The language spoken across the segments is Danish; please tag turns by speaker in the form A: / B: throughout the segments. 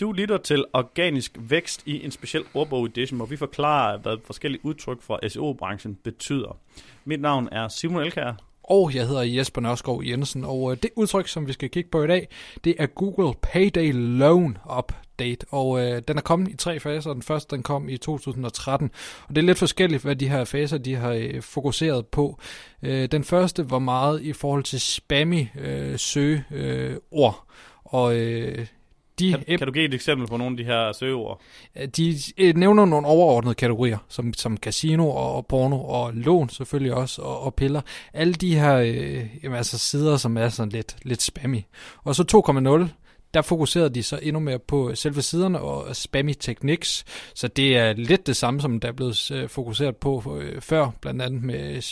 A: Du lytter til Organisk Vækst i en speciel ordbog edition, hvor vi forklarer, hvad forskellige udtryk fra SEO-branchen betyder. Mit navn er Simon Elkær.
B: Og jeg hedder Jesper Nørskov Jensen, og øh, det udtryk, som vi skal kigge på i dag, det er Google Payday Loan Update, og øh, den er kommet i tre faser. Den første, den kom i 2013, og det er lidt forskelligt, hvad de her faser, de har øh, fokuseret på. Øh, den første var meget i forhold til spammy øh, søgeord, øh, ord. og øh,
A: de, kan, kan du give et eksempel på nogle af de her søgeord?
B: De øh, nævner nogle overordnede kategorier, som, som casino og, porno og lån selvfølgelig også, og, og piller. Alle de her øh, jamen, altså sider, som er sådan lidt, lidt spammy. Og så 2.0, der fokuserede de så endnu mere på selve siderne og spammy techniques, så det er lidt det samme, som der er blevet øh, fokuseret på øh, før, blandt andet med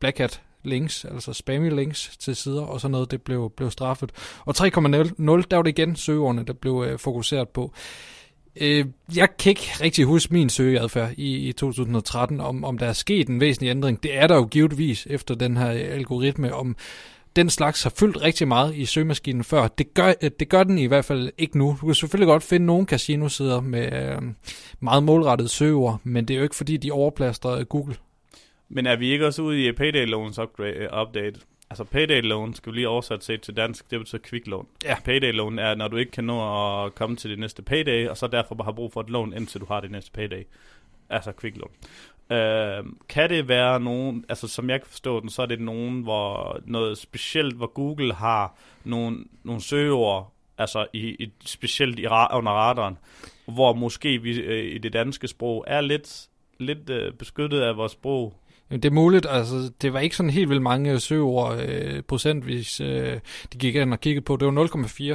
B: Black Hat links, altså spammy links til sider og sådan noget, det blev, blev straffet. Og 3.0, der var det igen søgeordene, der blev øh, fokuseret på. Øh, jeg kan ikke rigtig huske min søgeadfærd i, i 2013, om, om der er sket en væsentlig ændring. Det er der jo givetvis efter den her øh, algoritme, om den slags har fyldt rigtig meget i søgemaskinen før. Det gør, øh, det gør den i hvert fald ikke nu. Du kan selvfølgelig godt finde nogle casinosider med øh, meget målrettede søgeord, men det er jo ikke fordi, de overplaster øh, Google.
A: Men er vi ikke også ude i Payday Loans upgrade, update? Altså Payday Loan, skal vi lige oversætte til, til dansk, det betyder quick loan. Ja. Payday Loan er, når du ikke kan nå at komme til det næste payday, og så derfor bare har brug for et lån, indtil du har det næste payday. Altså quick loan. Øh, kan det være nogen, altså som jeg kan forstå den, så er det nogen, hvor noget specielt, hvor Google har nogle, nogle søgeord, altså i, i, specielt i, under radaren, hvor måske vi øh, i det danske sprog er lidt, lidt øh, beskyttet af vores sprog,
B: det er muligt, altså det var ikke sådan helt vildt mange søgeord øh, procentvis, øh, de gik ind og kiggede på. Det var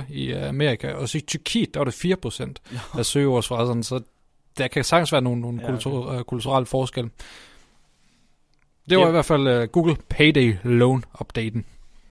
B: 0,4 i Amerika, og så i Tyrkiet, der var det 4 procent af søgeordsfraserne, så der kan sagtens være nogle, nogle ja, okay. kultur, uh, kulturelle forskelle. Det var yep. i hvert fald uh, Google Payday Loan-updaten.